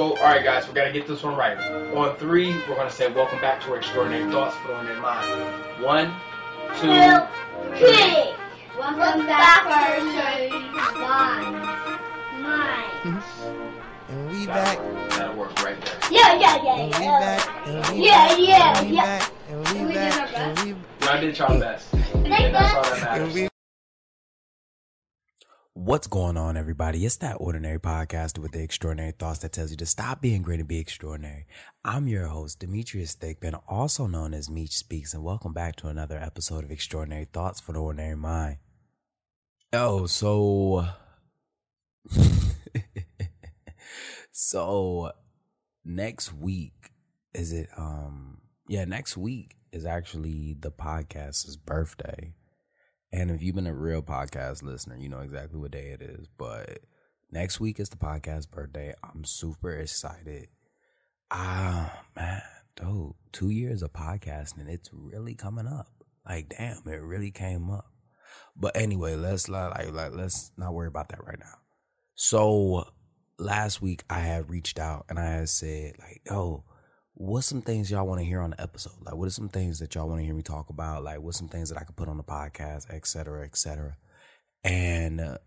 So, all right, guys, we got to get this one right. On three, we're going to say, Welcome back to our Extraordinary Thoughts for on their mind. One, two, three. Welcome back to our show. Mine. And we back. work. That'll work right there. Yeah, yeah, yeah, And we yeah. back. And we Yeah, back. yeah, And we yeah. back. And we We did our back. And best. we Y'all did y'all best. And that's all that and matters. we What's going on, everybody? It's that ordinary podcast with the extraordinary thoughts that tells you to stop being great and be extraordinary. I'm your host, Demetrius Thickman, also known as Meech Speaks, and welcome back to another episode of Extraordinary Thoughts for the Ordinary Mind. Oh, so. so, next week, is it, um, yeah, next week is actually the podcast's birthday. And if you've been a real podcast listener, you know exactly what day it is. But next week is the podcast birthday. I'm super excited. Ah, man, dude, two years of podcasting, it's really coming up. Like, damn, it really came up. But anyway, let's not like, like let's not worry about that right now. So last week I had reached out and I had said like, "Yo, what's some things y'all want to hear on the episode? Like, what are some things that y'all want to hear me talk about? Like, what's some things that I could put on the podcast, et cetera, et cetera." And uh,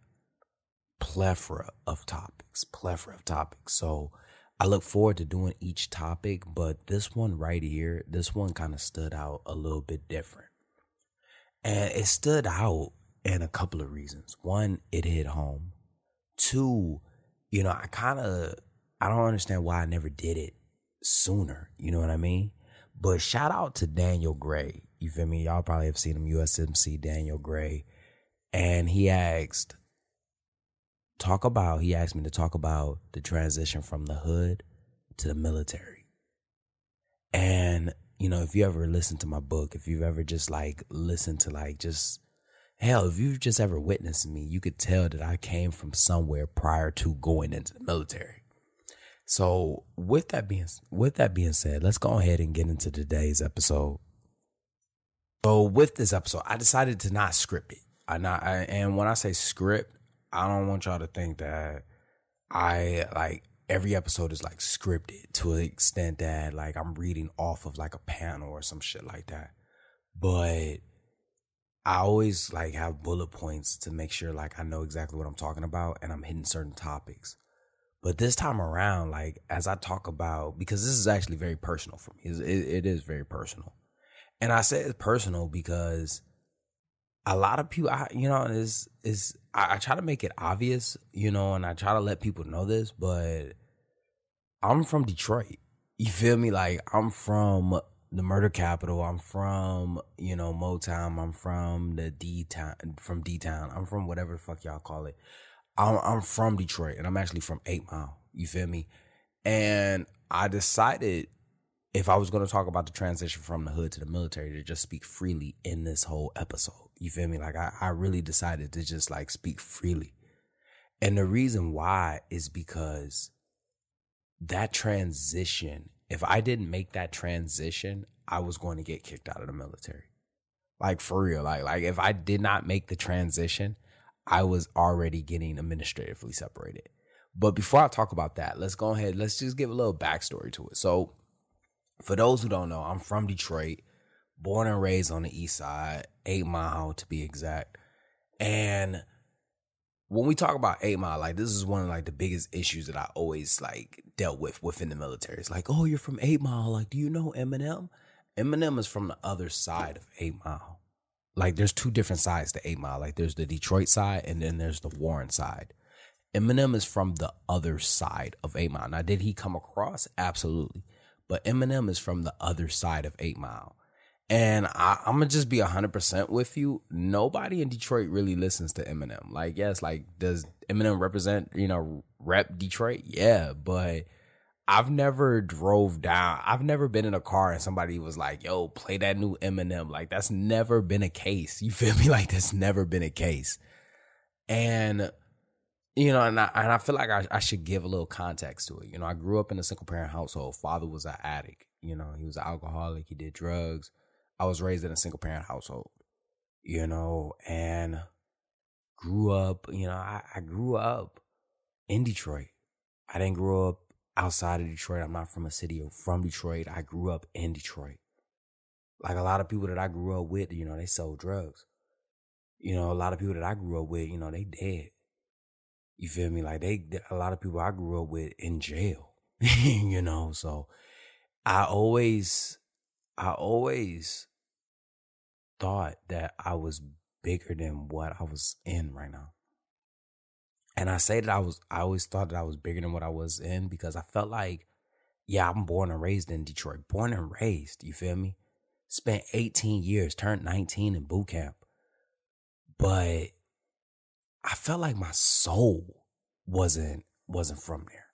plethora of topics, plethora of topics. So I look forward to doing each topic, but this one right here, this one kind of stood out a little bit different. And it stood out in a couple of reasons. One, it hit home. Two, you know, I kind of I don't understand why I never did it sooner. You know what I mean? But shout out to Daniel Gray. You feel me? Y'all probably have seen him, USMC Daniel Gray. And he asked, talk about, he asked me to talk about the transition from the hood to the military. And, you know, if you ever listen to my book, if you've ever just like listened to like just hell, if you've just ever witnessed me, you could tell that I came from somewhere prior to going into the military. So with that being with that being said, let's go ahead and get into today's episode. So with this episode, I decided to not script it. I not I, and when I say script, I don't want y'all to think that I like every episode is like scripted to an extent that like I'm reading off of like a panel or some shit like that. But I always like have bullet points to make sure like I know exactly what I'm talking about and I'm hitting certain topics. But this time around, like as I talk about, because this is actually very personal for me. It, it is very personal, and I say it's personal because a lot of people, I, you know, is is I, I try to make it obvious, you know, and I try to let people know this, but I'm from Detroit. You feel me? Like I'm from the murder capital. I'm from, you know, Motown. I'm from the D town, from D town. I'm from whatever the fuck y'all call it. I'm, I'm from Detroit and I'm actually from Eight Mile. You feel me? And I decided if I was going to talk about the transition from the hood to the military to just speak freely in this whole episode. You feel me? Like I, I really decided to just like speak freely. And the reason why is because that transition, if I didn't make that transition, I was going to get kicked out of the military. Like for real. Like like if I did not make the transition, I was already getting administratively separated. But before I talk about that, let's go ahead, let's just give a little backstory to it. So for those who don't know, I'm from Detroit, born and raised on the east side, eight mile to be exact. And when we talk about eight mile, like this is one of like the biggest issues that I always like dealt with within the military. It's like, oh, you're from eight mile. Like, do you know Eminem? Eminem is from the other side of eight mile. Like, there's two different sides to eight mile. Like, there's the Detroit side and then there's the Warren side. Eminem is from the other side of eight mile. Now, did he come across? Absolutely. But Eminem is from the other side of eight mile. And I, I'm gonna just be hundred percent with you. Nobody in Detroit really listens to Eminem. Like, yes, like does Eminem represent, you know, rep Detroit? Yeah, but I've never drove down. I've never been in a car and somebody was like, "Yo, play that new Eminem." Like, that's never been a case. You feel me? Like, that's never been a case. And you know, and I, and I feel like I, I should give a little context to it. You know, I grew up in a single parent household. Father was an addict. You know, he was an alcoholic. He did drugs. I was raised in a single parent household, you know, and grew up, you know, I, I grew up in Detroit. I didn't grow up outside of Detroit. I'm not from a city from Detroit. I grew up in Detroit. Like a lot of people that I grew up with, you know, they sold drugs. You know, a lot of people that I grew up with, you know, they dead. You feel me? Like they, a lot of people I grew up with in jail. you know, so I always, I always thought that I was bigger than what I was in right now. And I say that I was, I always thought that I was bigger than what I was in because I felt like, yeah, I'm born and raised in Detroit, born and raised. You feel me? Spent 18 years, turned 19 in boot camp. But I felt like my soul wasn't, wasn't from there.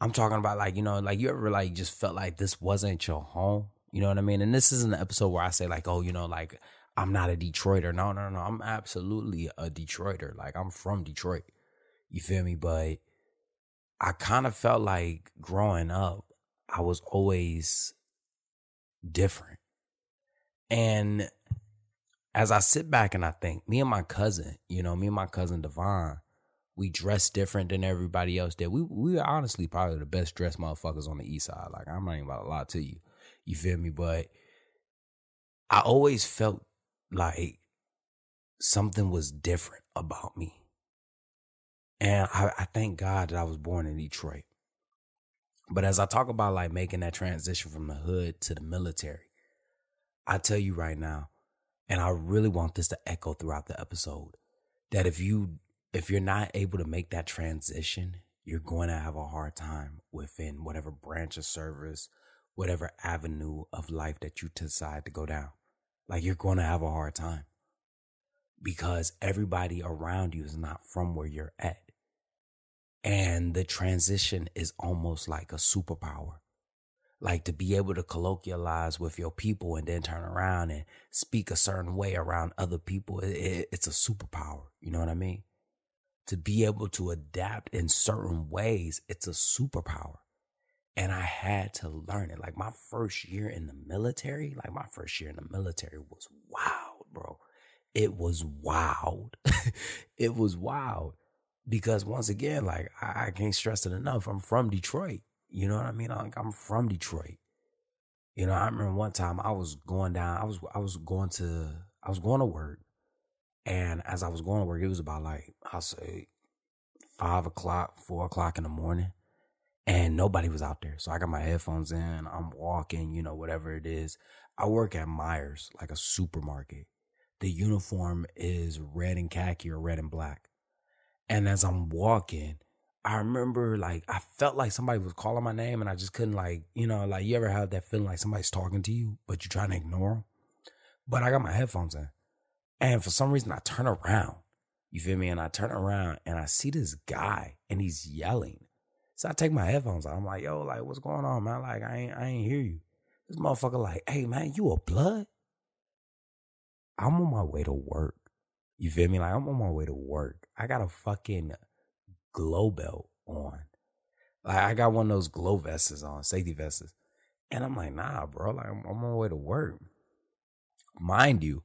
I'm talking about like, you know, like you ever like just felt like this wasn't your home? You know what I mean? And this isn't an episode where I say like, oh, you know, like I'm not a Detroiter. No, no, no. I'm absolutely a Detroiter. Like I'm from Detroit. You feel me? But I kind of felt like growing up, I was always different. And as I sit back and I think, me and my cousin, you know, me and my cousin Devon, we dress different than everybody else did. We we are honestly probably the best dressed motherfuckers on the east side. Like I'm not even about a lot to you. You feel me? But I always felt like something was different about me. And I, I thank God that I was born in Detroit. But as I talk about like making that transition from the hood to the military, I tell you right now, and I really want this to echo throughout the episode, that if you if you're not able to make that transition, you're going to have a hard time within whatever branch of service, whatever avenue of life that you decide to go down. Like you're going to have a hard time because everybody around you is not from where you're at. And the transition is almost like a superpower. Like to be able to colloquialize with your people and then turn around and speak a certain way around other people, it, it's a superpower. You know what I mean? to be able to adapt in certain ways, it's a superpower. And I had to learn it. Like my first year in the military, like my first year in the military was wild, bro. It was wild. it was wild. Because once again, like I, I, can't stress it enough. I'm from Detroit. You know what I mean? Like I'm from Detroit. You know, I remember one time I was going down, I was I was going to I was going to work and as I was going to work, it was about like, I'll say five o'clock, four o'clock in the morning. And nobody was out there. So I got my headphones in. I'm walking, you know, whatever it is. I work at Meijer's, like a supermarket. The uniform is red and khaki or red and black. And as I'm walking, I remember like I felt like somebody was calling my name and I just couldn't like, you know, like you ever have that feeling like somebody's talking to you, but you're trying to ignore them. But I got my headphones in. And for some reason, I turn around. You feel me? And I turn around and I see this guy and he's yelling. So I take my headphones out. I'm like, yo, like, what's going on, man? Like, I ain't, I ain't hear you. This motherfucker, like, hey, man, you a blood? I'm on my way to work. You feel me? Like, I'm on my way to work. I got a fucking glow belt on. Like, I got one of those glow vests on, safety vests. And I'm like, nah, bro, like, I'm, on my way to work. Mind you,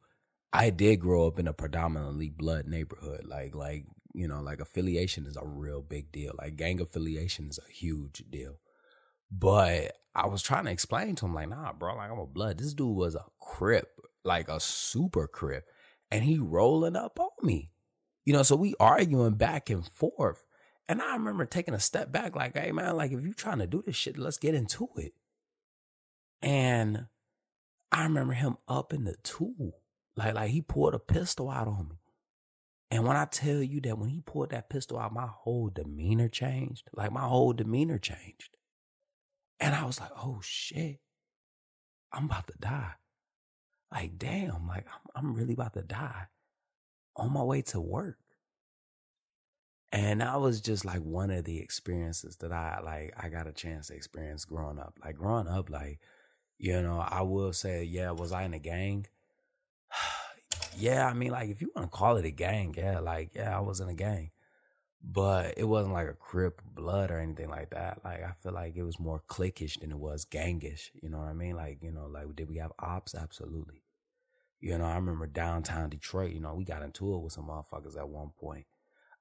I did grow up in a predominantly blood neighborhood. Like, like, you know, like affiliation is a real big deal. Like gang affiliation is a huge deal. But I was trying to explain to him, like, nah, bro, like I'm a blood. This dude was a crip, like a super crip. And he rolling up on me. You know, so we arguing back and forth. And I remember taking a step back, like, hey man, like if you trying to do this shit, let's get into it. And I remember him up in the tool like, like he pulled a pistol out on me. And when I tell you that when he pulled that pistol out, my whole demeanor changed. Like my whole demeanor changed. And I was like, oh shit, I'm about to die. Like, damn, like I'm, really about to die on my way to work. And that was just like one of the experiences that I like I got a chance to experience growing up. Like growing up, like, you know, I will say, yeah, was I in a gang? yeah, I mean, like if you want to call it a gang, yeah, like yeah, I was in a gang, but it wasn't like a crip blood or anything like that. Like I feel like it was more cliquish than it was gangish. You know what I mean? Like you know, like did we have ops? Absolutely. You know, I remember downtown Detroit. You know, we got into it with some motherfuckers at one point.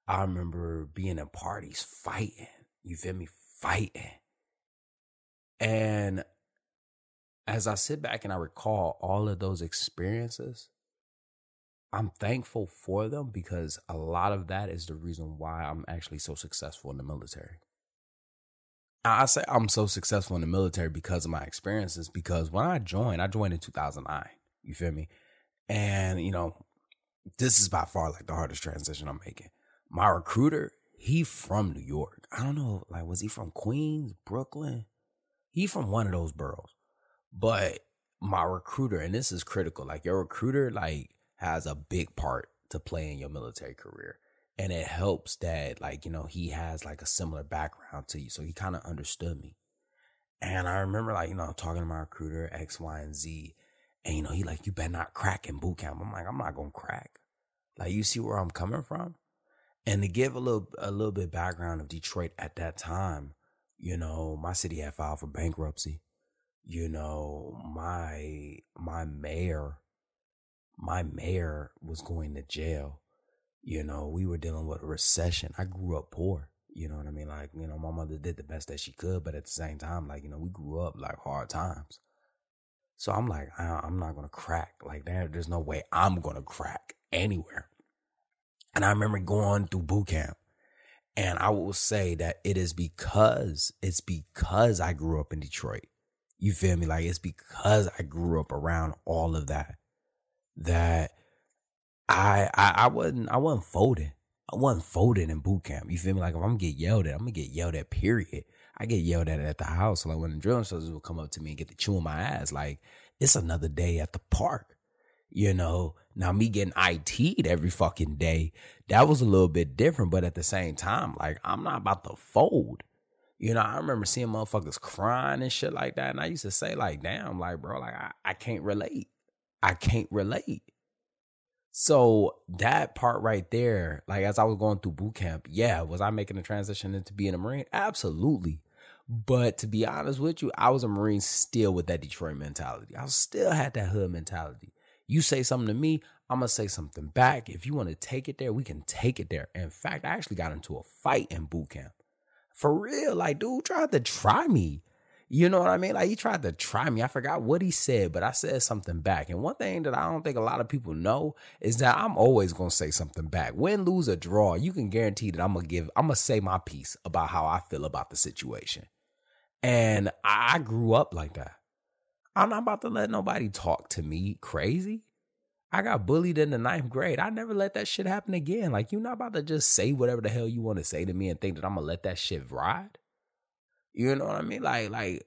I remember being in parties fighting. You feel me? fighting. And as I sit back and I recall all of those experiences, I'm thankful for them because a lot of that is the reason why I'm actually so successful in the military. I say I'm so successful in the military because of my experiences. Because when I joined, I joined in 2009. You feel me? And, you know, this is by far like the hardest transition I'm making. My recruiter, he from New York. I don't know, like, was he from Queens, Brooklyn? He from one of those boroughs. But my recruiter, and this is critical, like your recruiter, like, has a big part to play in your military career. And it helps that, like, you know, he has like a similar background to you. So he kind of understood me. And I remember, like, you know, talking to my recruiter, X, Y, and Z. And, you know, he like, you better not crack in boot camp. I'm like, I'm not going to crack. Like, you see where I'm coming from? And to give a little, a little bit background of Detroit at that time, you know, my city had filed for bankruptcy. You know, my, my mayor my mayor was going to jail. You know, we were dealing with a recession. I grew up poor. You know what I mean? Like, you know, my mother did the best that she could, but at the same time, like, you know, we grew up like hard times. So I'm like, I, am not gonna crack. Like, there, there's no way I'm gonna crack anywhere. And I remember going through boot camp, and I will say that it is because it's because I grew up in Detroit. You feel me? Like it's because I grew up around all of that that I I, I wasn't I wasn't folding. I wasn't folding in boot camp. You feel me? Like if I'm gonna get yelled at, I'm gonna get yelled at. Period. I get yelled at at the house. Like when the drill instructors would come up to me and get to chewing my ass. Like it's another day at the park. You know. Now me getting IT'd every fucking day, that was a little bit different. But at the same time, like I'm not about to fold. You know, I remember seeing motherfuckers crying and shit like that. And I used to say, like, damn, like, bro, like I, I can't relate. I can't relate. So that part right there, like as I was going through boot camp, yeah, was I making a transition into being a Marine? Absolutely. But to be honest with you, I was a Marine still with that Detroit mentality. I still had that hood mentality. You say something to me, I'm gonna say something back. If you want to take it there, we can take it there. In fact, I actually got into a fight in boot camp. For real, like dude tried to try me. You know what I mean? Like he tried to try me. I forgot what he said, but I said something back. And one thing that I don't think a lot of people know is that I'm always gonna say something back. Win, lose, or draw, you can guarantee that I'm gonna give, I'm gonna say my piece about how I feel about the situation. And I grew up like that. I'm not about to let nobody talk to me crazy. I got bullied in the ninth grade. I never let that shit happen again. Like, you're not about to just say whatever the hell you want to say to me and think that I'm gonna let that shit ride. You know what I mean? Like, like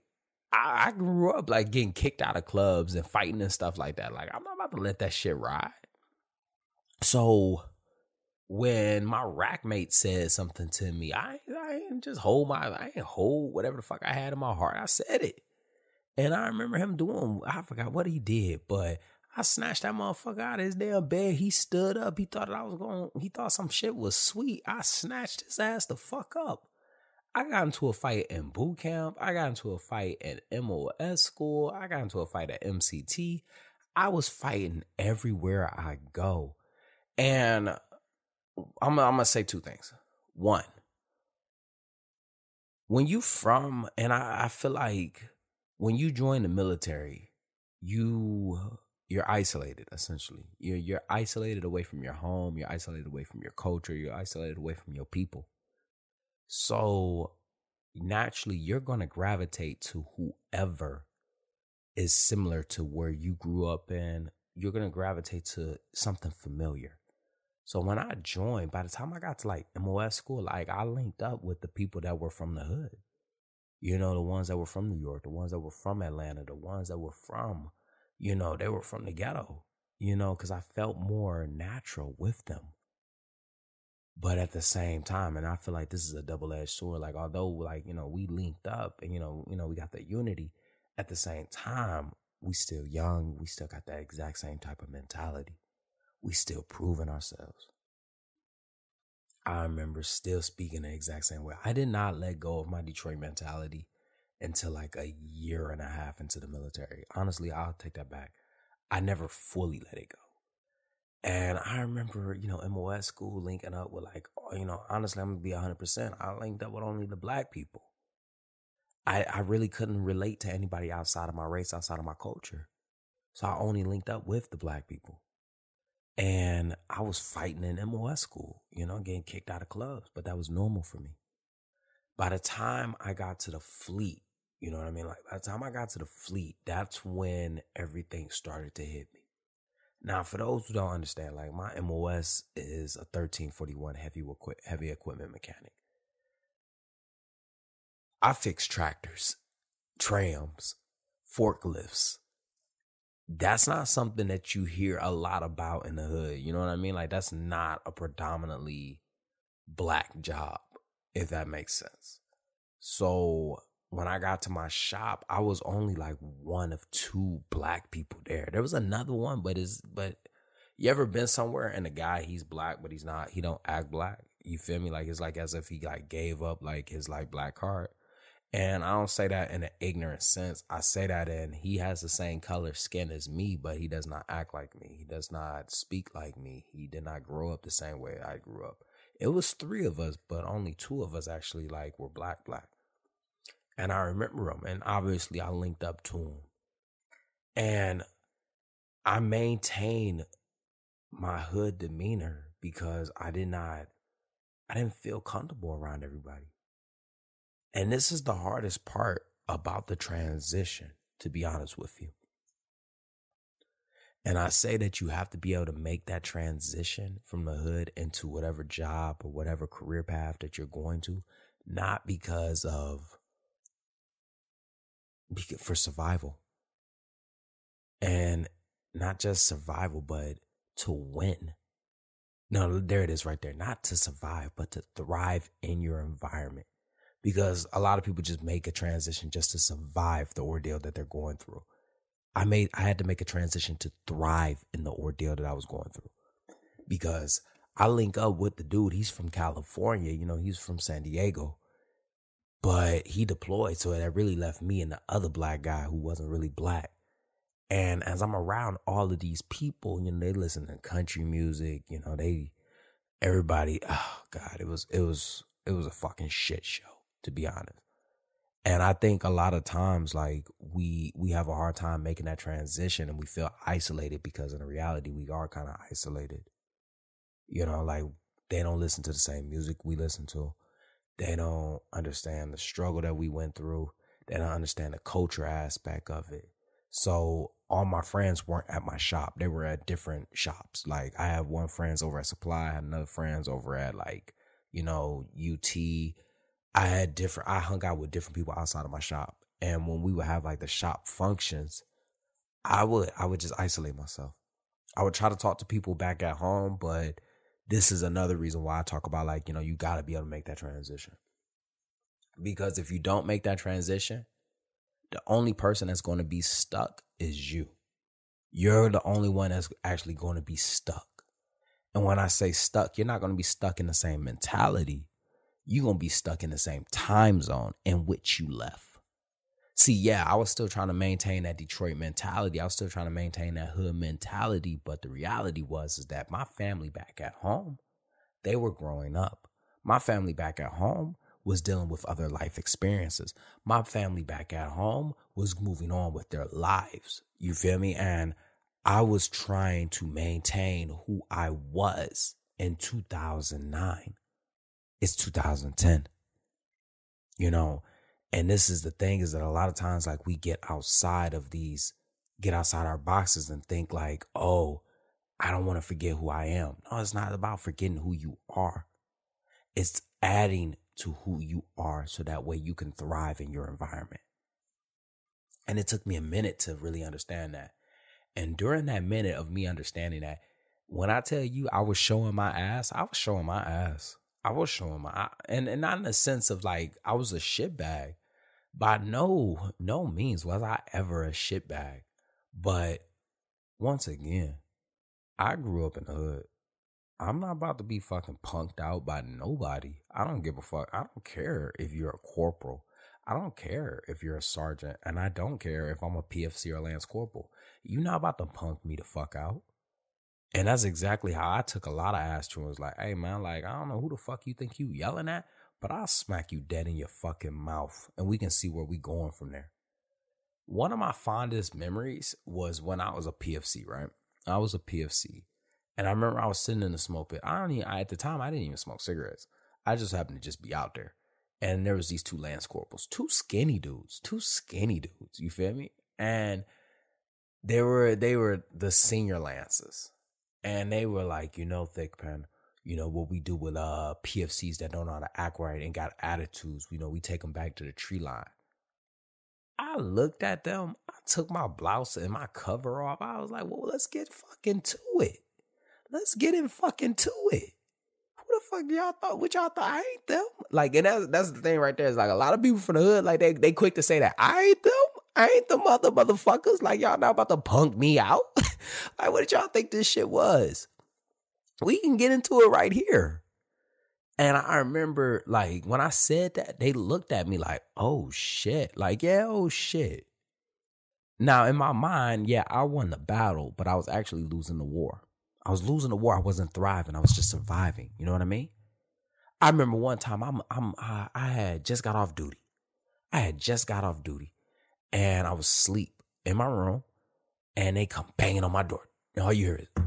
I, I grew up like getting kicked out of clubs and fighting and stuff like that. Like, I'm not about to let that shit ride. So when my rack mate said something to me, I I ain't just hold my I ain't hold whatever the fuck I had in my heart. I said it. And I remember him doing I forgot what he did, but I snatched that motherfucker out of his damn bed. He stood up. He thought I was going he thought some shit was sweet. I snatched his ass the fuck up. I got into a fight in boot camp. I got into a fight at MOS school. I got into a fight at MCT. I was fighting everywhere I go. And I'm, I'm going to say two things. One, when you from, and I, I feel like when you join the military, you you're isolated essentially. You're you're isolated away from your home. You're isolated away from your culture. You're isolated away from your people. So naturally, you're going to gravitate to whoever is similar to where you grew up in. You're going to gravitate to something familiar. So when I joined, by the time I got to like MOS school, like I linked up with the people that were from the hood. You know, the ones that were from New York, the ones that were from Atlanta, the ones that were from, you know, they were from the ghetto, you know, because I felt more natural with them. But at the same time, and I feel like this is a double edged sword. Like although like you know we linked up and you know you know we got that unity, at the same time we still young. We still got that exact same type of mentality. We still proving ourselves. I remember still speaking the exact same way. I did not let go of my Detroit mentality until like a year and a half into the military. Honestly, I'll take that back. I never fully let it go. And I remember, you know, MOS school linking up with like, oh, you know, honestly, I'm gonna be 100%. I linked up with only the black people. I, I really couldn't relate to anybody outside of my race, outside of my culture. So I only linked up with the black people. And I was fighting in MOS school, you know, getting kicked out of clubs, but that was normal for me. By the time I got to the fleet, you know what I mean? Like by the time I got to the fleet, that's when everything started to hit me. Now, for those who don't understand, like my MOS is a 1341 heavy equi- heavy equipment mechanic. I fix tractors, trams, forklifts. That's not something that you hear a lot about in the hood. You know what I mean? Like that's not a predominantly black job, if that makes sense. So when I got to my shop, I was only like one of two black people there. There was another one, but is but you ever been somewhere and the guy he's black, but he's not. He don't act black. You feel me? Like it's like as if he like gave up like his like black card. And I don't say that in an ignorant sense. I say that in he has the same color skin as me, but he does not act like me. He does not speak like me. He did not grow up the same way I grew up. It was three of us, but only two of us actually like were black black. And I remember him, and obviously I linked up to him. And I maintained my hood demeanor because I did not I didn't feel comfortable around everybody. And this is the hardest part about the transition, to be honest with you. And I say that you have to be able to make that transition from the hood into whatever job or whatever career path that you're going to, not because of for survival. And not just survival, but to win. No, there it is right there. Not to survive, but to thrive in your environment. Because a lot of people just make a transition just to survive the ordeal that they're going through. I made I had to make a transition to thrive in the ordeal that I was going through. Because I link up with the dude, he's from California, you know, he's from San Diego but he deployed. So that really left me and the other black guy who wasn't really black. And as I'm around all of these people, you know, they listen to country music, you know, they, everybody, oh God, it was, it was, it was a fucking shit show, to be honest. And I think a lot of times, like we, we have a hard time making that transition and we feel isolated because in reality, we are kind of isolated. You know, like they don't listen to the same music we listen to they don't understand the struggle that we went through. They don't understand the culture aspect of it. So all my friends weren't at my shop. They were at different shops. Like I have one friends over at Supply, I had another friends over at like, you know, UT. I had different I hung out with different people outside of my shop. And when we would have like the shop functions, I would I would just isolate myself. I would try to talk to people back at home, but this is another reason why I talk about like, you know, you got to be able to make that transition. Because if you don't make that transition, the only person that's going to be stuck is you. You're the only one that's actually going to be stuck. And when I say stuck, you're not going to be stuck in the same mentality. You're going to be stuck in the same time zone in which you left. See, yeah, I was still trying to maintain that Detroit mentality. I was still trying to maintain that hood mentality, but the reality was is that my family back at home, they were growing up. My family back at home was dealing with other life experiences. My family back at home was moving on with their lives. You feel me? And I was trying to maintain who I was in 2009. It's 2010. You know, and this is the thing is that a lot of times, like we get outside of these, get outside our boxes and think like, oh, I don't want to forget who I am. No, it's not about forgetting who you are. It's adding to who you are so that way you can thrive in your environment. And it took me a minute to really understand that. And during that minute of me understanding that, when I tell you I was showing my ass, I was showing my ass. I was showing my and and not in the sense of like I was a shitbag, by no no means was I ever a shitbag. But once again, I grew up in the hood. I'm not about to be fucking punked out by nobody. I don't give a fuck. I don't care if you're a corporal. I don't care if you're a sergeant. And I don't care if I'm a PFC or Lance Corporal. You're not about to punk me the fuck out. And that's exactly how I took a lot of ass like, hey man, like, I don't know who the fuck you think you yelling at, but I'll smack you dead in your fucking mouth and we can see where we going from there. One of my fondest memories was when I was a PFC, right? I was a PFC. And I remember I was sitting in the smoke pit. I don't even, I, at the time, I didn't even smoke cigarettes. I just happened to just be out there. And there was these two lance corporals, two skinny dudes, two skinny dudes. You feel me? And they were, they were the senior lances. And they were like, you know, Thickman, you know, what we do with uh PFCs that don't know how to act right and got attitudes, you know, we take them back to the tree line. I looked at them, I took my blouse and my cover off. I was like, well, let's get fucking to it. Let's get in fucking to it. Who the fuck y'all thought? What y'all thought? I ain't them. Like, and that's that's the thing right there. Is like a lot of people from the hood, like they they quick to say that I ain't them. I ain't the mother motherfuckers. Like y'all not about to punk me out. like, what did y'all think this shit was? We can get into it right here. And I remember, like, when I said that, they looked at me like, oh shit. Like, yeah, oh shit. Now, in my mind, yeah, I won the battle, but I was actually losing the war. I was losing the war. I wasn't thriving. I was just surviving. You know what I mean? I remember one time I'm I'm I, I had just got off duty. I had just got off duty, and I was asleep in my room, and they come banging on my door. And all you hear is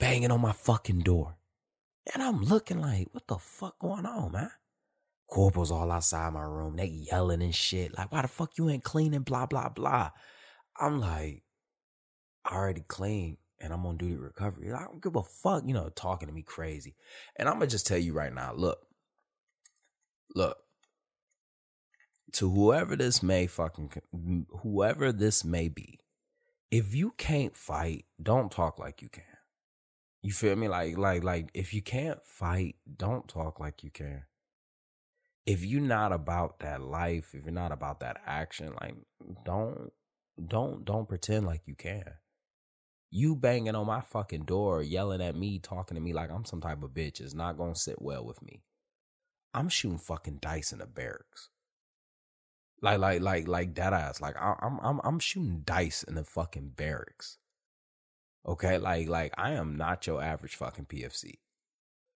banging on my fucking door. And I'm looking like, what the fuck going on, man? Corporals all outside my room. They yelling and shit. Like, why the fuck you ain't cleaning? Blah, blah, blah. I'm like, I already clean and I'm on duty recovery. I don't give a fuck, you know, talking to me crazy. And I'm gonna just tell you right now, look, look, to whoever this may fucking, whoever this may be, if you can't fight, don't talk like you can. You feel me? Like, like, like, if you can't fight, don't talk like you can. If you're not about that life, if you're not about that action, like, don't, don't, don't pretend like you can. You banging on my fucking door, yelling at me, talking to me like I'm some type of bitch is not gonna sit well with me. I'm shooting fucking dice in the barracks. Like, like, like, like that ass. Like, I'm, I'm, I'm shooting dice in the fucking barracks. Okay, like like I am not your average fucking PFC.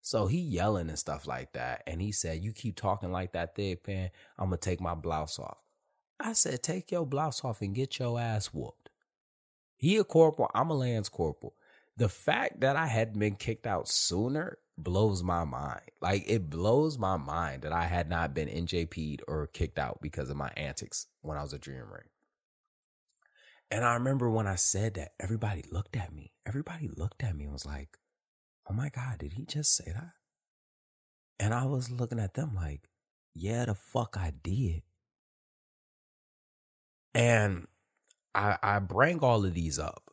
So he yelling and stuff like that, and he said, "You keep talking like that, Thickman. I'm gonna take my blouse off." I said, "Take your blouse off and get your ass whooped." He a corporal. I'm a lance corporal. The fact that I had been kicked out sooner blows my mind. Like it blows my mind that I had not been NJP'd or kicked out because of my antics when I was a Dream Ring. And I remember when I said that, everybody looked at me. Everybody looked at me and was like, oh my God, did he just say that? And I was looking at them like, yeah, the fuck I did. And I, I bring all of these up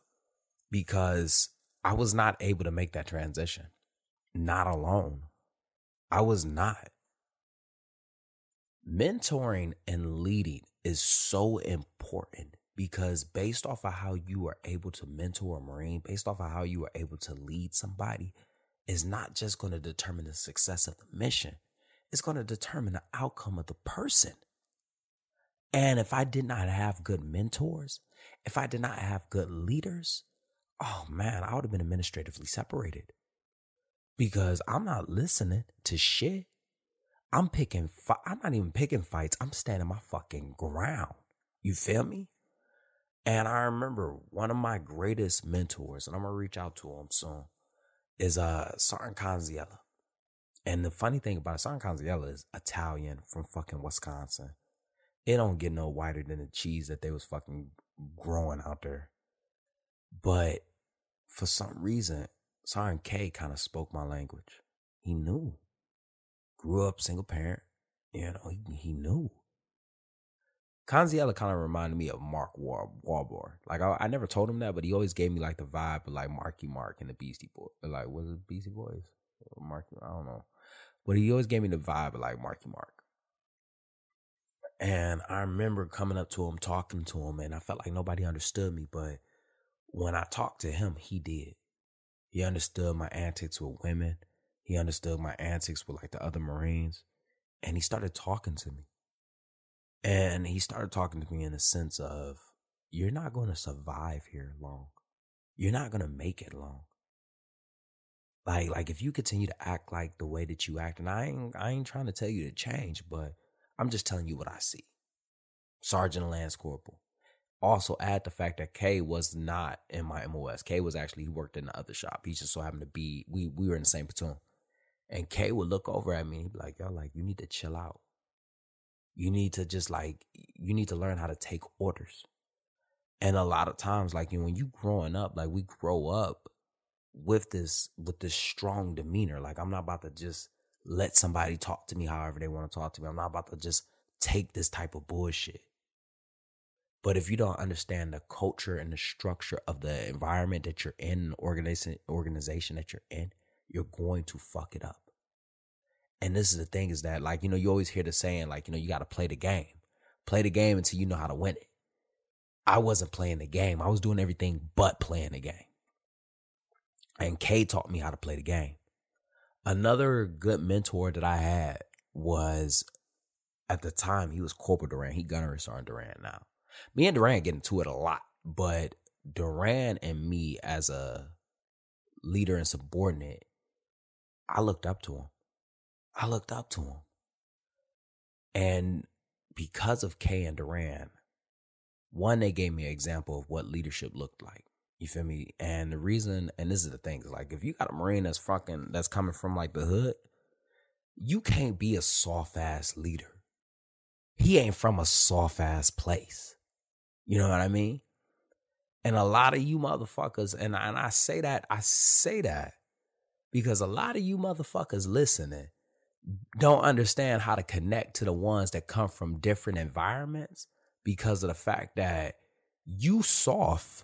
because I was not able to make that transition. Not alone. I was not. Mentoring and leading is so important because based off of how you are able to mentor a Marine, based off of how you are able to lead somebody, is not just going to determine the success of the mission, it's going to determine the outcome of the person. And if I did not have good mentors, if I did not have good leaders, oh man, I would have been administratively separated because I'm not listening to shit. I'm picking, fi- I'm not even picking fights. I'm standing my fucking ground. You feel me? And I remember one of my greatest mentors, and I'm gonna reach out to him soon, is uh Sergeant Conziella. And the funny thing about Sergeant Conziella is Italian from fucking Wisconsin. It don't get no whiter than the cheese that they was fucking growing out there. But for some reason, Sergeant K kind of spoke my language. He knew. Grew up single parent. You know, he, he knew. Conziella kind of reminded me of Mark War- Wahlberg. Like I, I, never told him that, but he always gave me like the vibe of like Marky Mark and the Beastie Boys. Like was it Beastie Boys? Or Marky, I don't know. But he always gave me the vibe of like Marky Mark. And I remember coming up to him, talking to him, and I felt like nobody understood me. But when I talked to him, he did. He understood my antics with women. He understood my antics with like the other Marines. And he started talking to me. And he started talking to me in the sense of, you're not going to survive here long. You're not going to make it long. Like, like if you continue to act like the way that you act, and I ain't, I ain't trying to tell you to change, but I'm just telling you what I see. Sergeant Lance Corporal. Also, add the fact that K was not in my MOS. K was actually he worked in the other shop. He just so happened to be we we were in the same platoon. And K would look over at me and he'd be like, "Yo, like you need to chill out. You need to just like you need to learn how to take orders." And a lot of times, like you when you growing up, like we grow up with this with this strong demeanor. Like I'm not about to just let somebody talk to me however they want to talk to me. I'm not about to just take this type of bullshit. But if you don't understand the culture and the structure of the environment that you're in, organization organization that you're in, you're going to fuck it up. And this is the thing is that like, you know, you always hear the saying, like, you know, you gotta play the game. Play the game until you know how to win it. I wasn't playing the game. I was doing everything but playing the game. And K taught me how to play the game. Another good mentor that I had was at the time he was Corporal Duran. He Gunnery Sergeant Duran now me and Duran get into it a lot, but Duran and me as a leader and subordinate, I looked up to him. I looked up to him. And because of K and Duran, one, they gave me an example of what leadership looked like. You feel me? And the reason, and this is the thing, is like if you got a Marine that's fucking that's coming from like the hood, you can't be a soft ass leader. He ain't from a soft ass place. You know what I mean? And a lot of you motherfuckers, and I, and I say that, I say that because a lot of you motherfuckers listening don't understand how to connect to the ones that come from different environments because of the fact that you soft.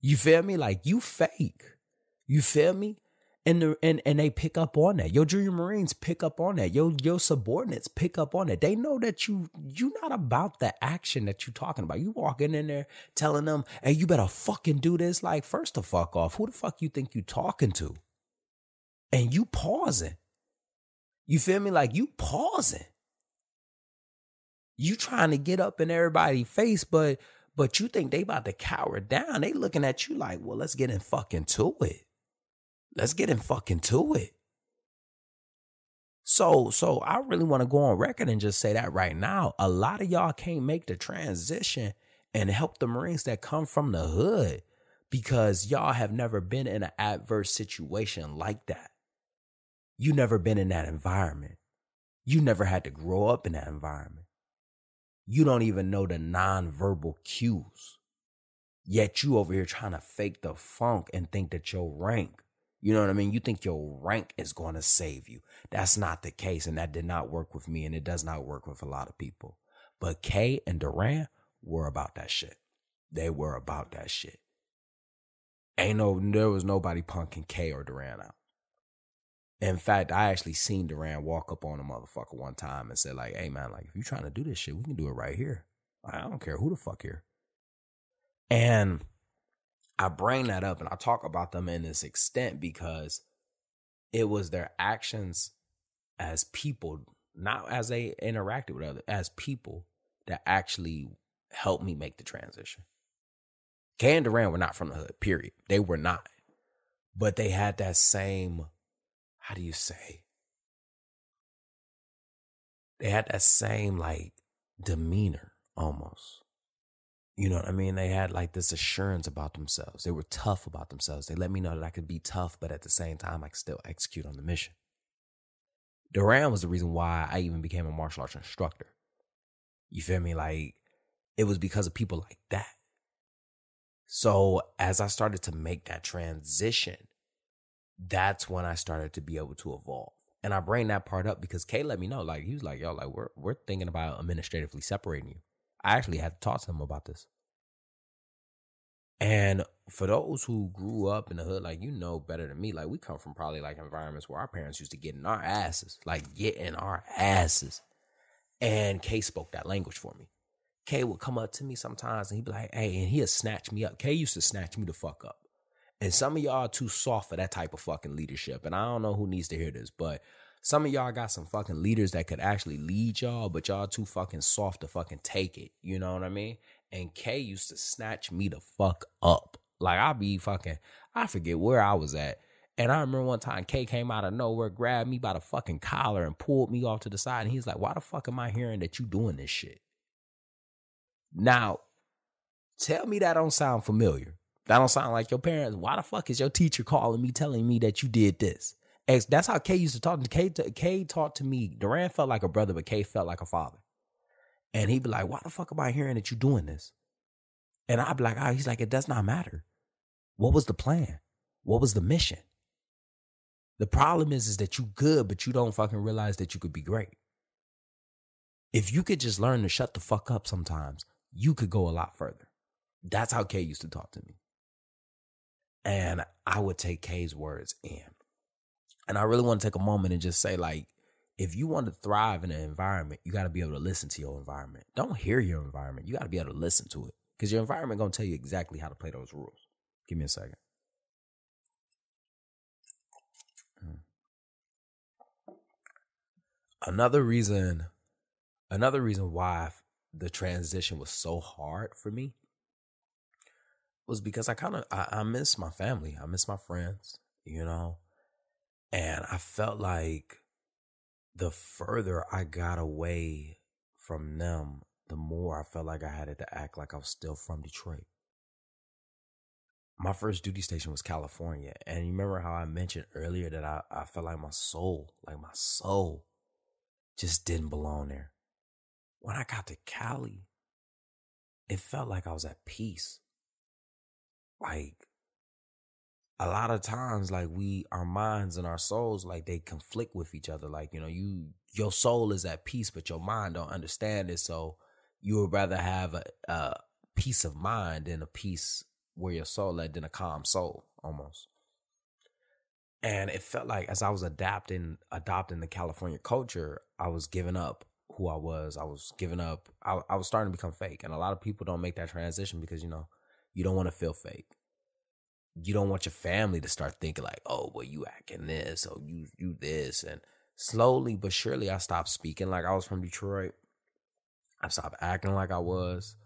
You feel me? Like you fake. You feel me? and the, and and they pick up on that. Your junior Marines pick up on that. Your your subordinates pick up on it. They know that you you not about the action that you talking about. You walking in there telling them, "Hey, you better fucking do this." Like, first the fuck off. Who the fuck you think you talking to? And you pausing. You feel me? Like you pausing. You trying to get up in everybody's face, but but you think they about to cower down. They looking at you like, well, let's get in fucking to it. Let's get in fucking to it. So, so I really want to go on record and just say that right now. A lot of y'all can't make the transition and help the Marines that come from the hood because y'all have never been in an adverse situation like that. You never been in that environment. You never had to grow up in that environment. You don't even know the nonverbal cues. Yet you over here trying to fake the funk and think that your rank you know what I mean? You think your rank is going to save you. That's not the case. And that did not work with me. And it does not work with a lot of people. But K and Duran were about that shit. They were about that shit. Ain't no, there was nobody punking K or Duran out. In fact, I actually seen Duran walk up on a motherfucker one time and said, like, hey man, like, if you're trying to do this shit, we can do it right here. I don't care who the fuck here. And I bring that up and I talk about them in this extent because it was their actions as people, not as they interacted with others, as people that actually helped me make the transition. K and Duran were not from the hood, period. They were not. But they had that same, how do you say? They had that same like demeanor almost. You know what I mean? They had like this assurance about themselves. They were tough about themselves. They let me know that I could be tough, but at the same time, I could still execute on the mission. Duran was the reason why I even became a martial arts instructor. You feel me? Like it was because of people like that. So as I started to make that transition, that's when I started to be able to evolve. And I bring that part up because Kay let me know, like he was like, yo, like we're we're thinking about administratively separating you. I actually had to talk to him about this. And for those who grew up in the hood, like you know better than me, like we come from probably like environments where our parents used to get in our asses, like get in our asses. And K spoke that language for me. K would come up to me sometimes and he'd be like, hey, and he'd snatch me up. K used to snatch me the fuck up. And some of y'all are too soft for that type of fucking leadership. And I don't know who needs to hear this, but some of y'all got some fucking leaders that could actually lead y'all, but y'all too fucking soft to fucking take it. You know what I mean? And K used to snatch me the fuck up. Like I'll be fucking, I forget where I was at. And I remember one time K came out of nowhere, grabbed me by the fucking collar and pulled me off to the side. And he's like, Why the fuck am I hearing that you doing this shit? Now, tell me that don't sound familiar. That don't sound like your parents. Why the fuck is your teacher calling me, telling me that you did this? Ex- That's how K used to talk to K. K talked to me. Duran felt like a brother, but K felt like a father. And he'd be like, "Why the fuck am I hearing that you doing this?" And I'd be like, "Ah," he's like, "It does not matter. What was the plan? What was the mission? The problem is, is that you good, but you don't fucking realize that you could be great. If you could just learn to shut the fuck up sometimes, you could go a lot further. That's how K used to talk to me. And I would take K's words in. And I really want to take a moment and just say, like, if you want to thrive in an environment, you got to be able to listen to your environment. Don't hear your environment. You got to be able to listen to it because your environment going to tell you exactly how to play those rules. Give me a second. Mm. Another reason, another reason why the transition was so hard for me was because I kind of I, I miss my family. I miss my friends, you know. And I felt like the further I got away from them, the more I felt like I had to act like I was still from Detroit. My first duty station was California. And you remember how I mentioned earlier that I, I felt like my soul, like my soul, just didn't belong there. When I got to Cali, it felt like I was at peace. Like a lot of times like we our minds and our souls like they conflict with each other. Like you know you your soul is at peace but your mind don't understand it. So you would rather have a, a peace of mind than a peace where your soul at than a calm soul almost. And it felt like as i was adapting adopting the california culture i was giving up who i was. I was giving up I, I was starting to become fake. And a lot of people don't make that transition because you know you don't want to feel fake you don't want your family to start thinking like, oh, well, you acting this, or you you this, and slowly but surely, I stopped speaking like I was from Detroit. I stopped acting like I was.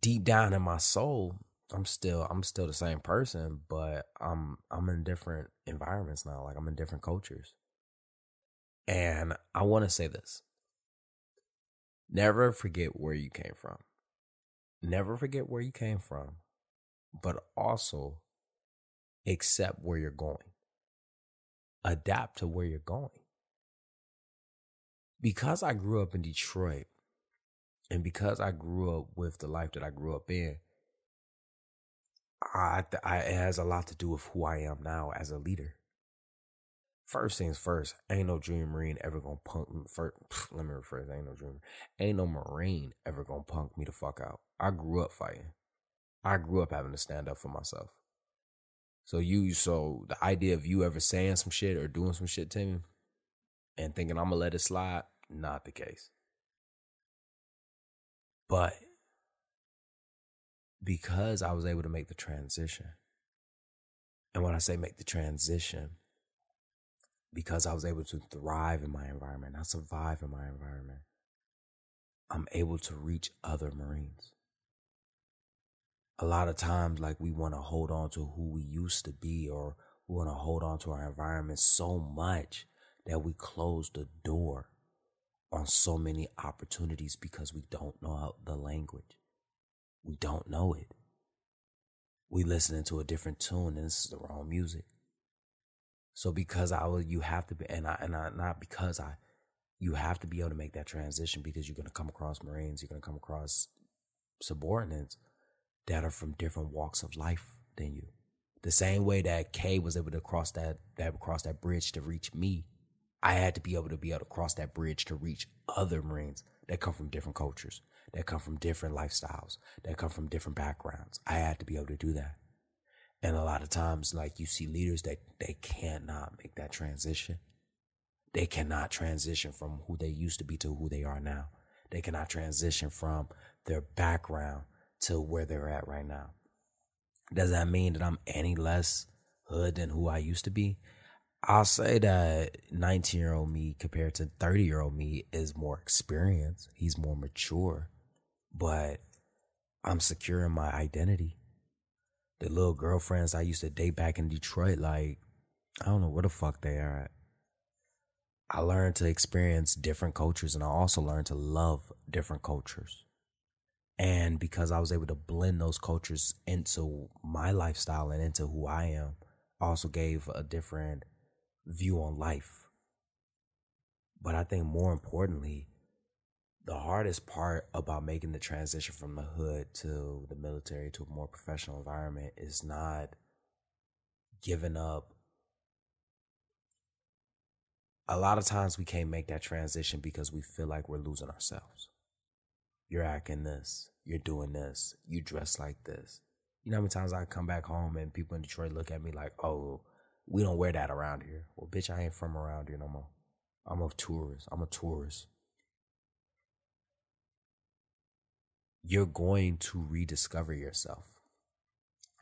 Deep down in my soul, I'm still I'm still the same person, but I'm I'm in different environments now. Like I'm in different cultures, and I want to say this: never forget where you came from. Never forget where you came from but also accept where you're going. Adapt to where you're going. Because I grew up in Detroit and because I grew up with the life that I grew up in, I, I, it has a lot to do with who I am now as a leader. First things first, ain't no junior marine ever gonna punk me. First, let me rephrase, ain't no junior, ain't no marine ever gonna punk me the fuck out. I grew up fighting. I grew up having to stand up for myself. So you, so the idea of you ever saying some shit or doing some shit to me and thinking I'm gonna let it slide, not the case. But because I was able to make the transition, and when I say make the transition, because I was able to thrive in my environment, not survive in my environment, I'm able to reach other Marines a lot of times like we want to hold on to who we used to be or we want to hold on to our environment so much that we close the door on so many opportunities because we don't know the language. We don't know it. We listening to a different tune and this is the wrong music. So because I was, you have to be, and I, and I, not because I, you have to be able to make that transition because you're going to come across Marines, you're going to come across subordinates that are from different walks of life than you. The same way that Kay was able to cross that that cross that bridge to reach me, I had to be able to be able to cross that bridge to reach other Marines that come from different cultures, that come from different lifestyles, that come from different backgrounds. I had to be able to do that. And a lot of times, like you see leaders that they cannot make that transition. They cannot transition from who they used to be to who they are now. They cannot transition from their background to where they're at right now. Does that mean that I'm any less hood than who I used to be? I'll say that 19 year old me compared to 30 year old me is more experienced. He's more mature, but I'm secure in my identity. The little girlfriends I used to date back in Detroit, like, I don't know where the fuck they are at. I learned to experience different cultures and I also learned to love different cultures. And because I was able to blend those cultures into my lifestyle and into who I am, I also gave a different view on life. But I think more importantly, the hardest part about making the transition from the hood to the military to a more professional environment is not giving up. A lot of times we can't make that transition because we feel like we're losing ourselves. You're acting this, you're doing this, you dress like this. You know how many times I come back home and people in Detroit look at me like, oh, we don't wear that around here. Well, bitch, I ain't from around here no more. I'm a tourist. I'm a tourist. You're going to rediscover yourself.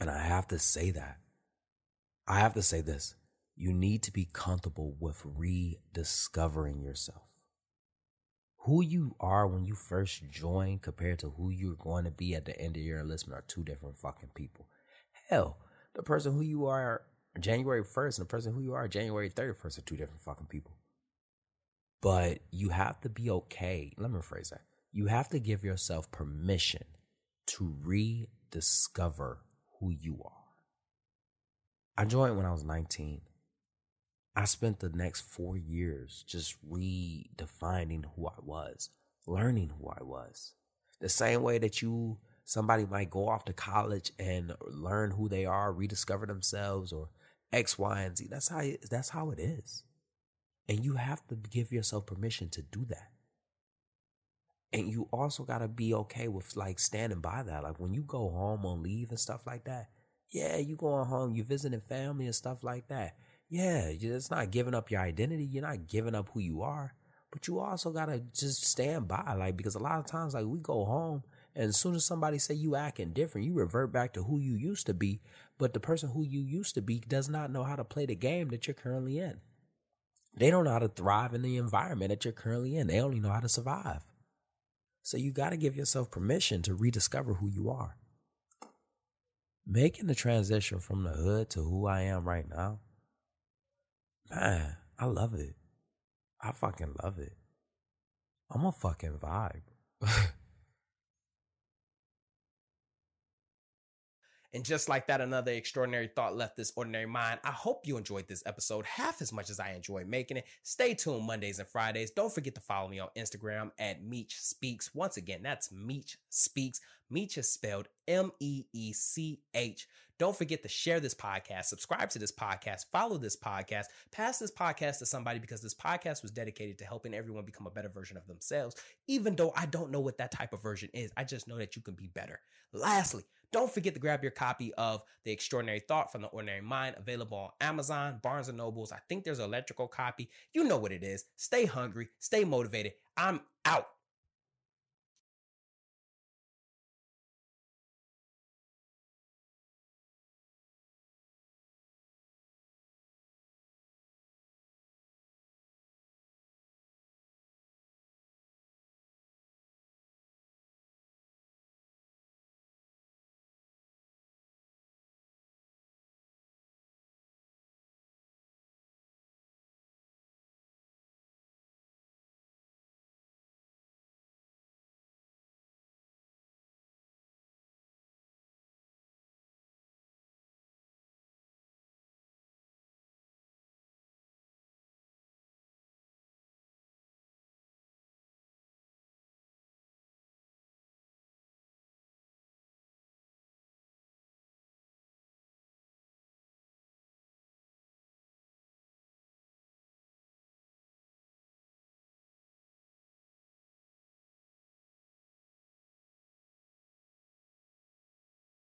And I have to say that. I have to say this. You need to be comfortable with rediscovering yourself. Who you are when you first join compared to who you're going to be at the end of your enlistment are two different fucking people. Hell, the person who you are January 1st and the person who you are January 31st are two different fucking people. But you have to be okay. Let me rephrase that. You have to give yourself permission to rediscover who you are. I joined when I was 19. I spent the next four years just redefining who I was, learning who I was. The same way that you, somebody might go off to college and learn who they are, rediscover themselves, or X, Y, and Z. That's how that's how it is. And you have to give yourself permission to do that. And you also got to be okay with like standing by that. Like when you go home on leave and stuff like that, yeah, you going home, you visiting family and stuff like that. Yeah, it's not giving up your identity. You're not giving up who you are, but you also got to just stand by. Like, because a lot of times, like we go home and as soon as somebody say you acting different, you revert back to who you used to be. But the person who you used to be does not know how to play the game that you're currently in. They don't know how to thrive in the environment that you're currently in. They only know how to survive. So you got to give yourself permission to rediscover who you are. Making the transition from the hood to who I am right now, man, I love it. I fucking love it. I'm a fucking vibe. And just like that, another extraordinary thought left this ordinary mind. I hope you enjoyed this episode half as much as I enjoyed making it. Stay tuned Mondays and Fridays. Don't forget to follow me on Instagram at Meech Speaks. Once again, that's Meech Speaks. Meech is spelled M E E C H. Don't forget to share this podcast, subscribe to this podcast, follow this podcast, pass this podcast to somebody because this podcast was dedicated to helping everyone become a better version of themselves. Even though I don't know what that type of version is, I just know that you can be better. Lastly, don't forget to grab your copy of The Extraordinary Thought from the Ordinary Mind, available on Amazon, Barnes and Nobles. I think there's an electrical copy. You know what it is. Stay hungry, stay motivated. I'm out.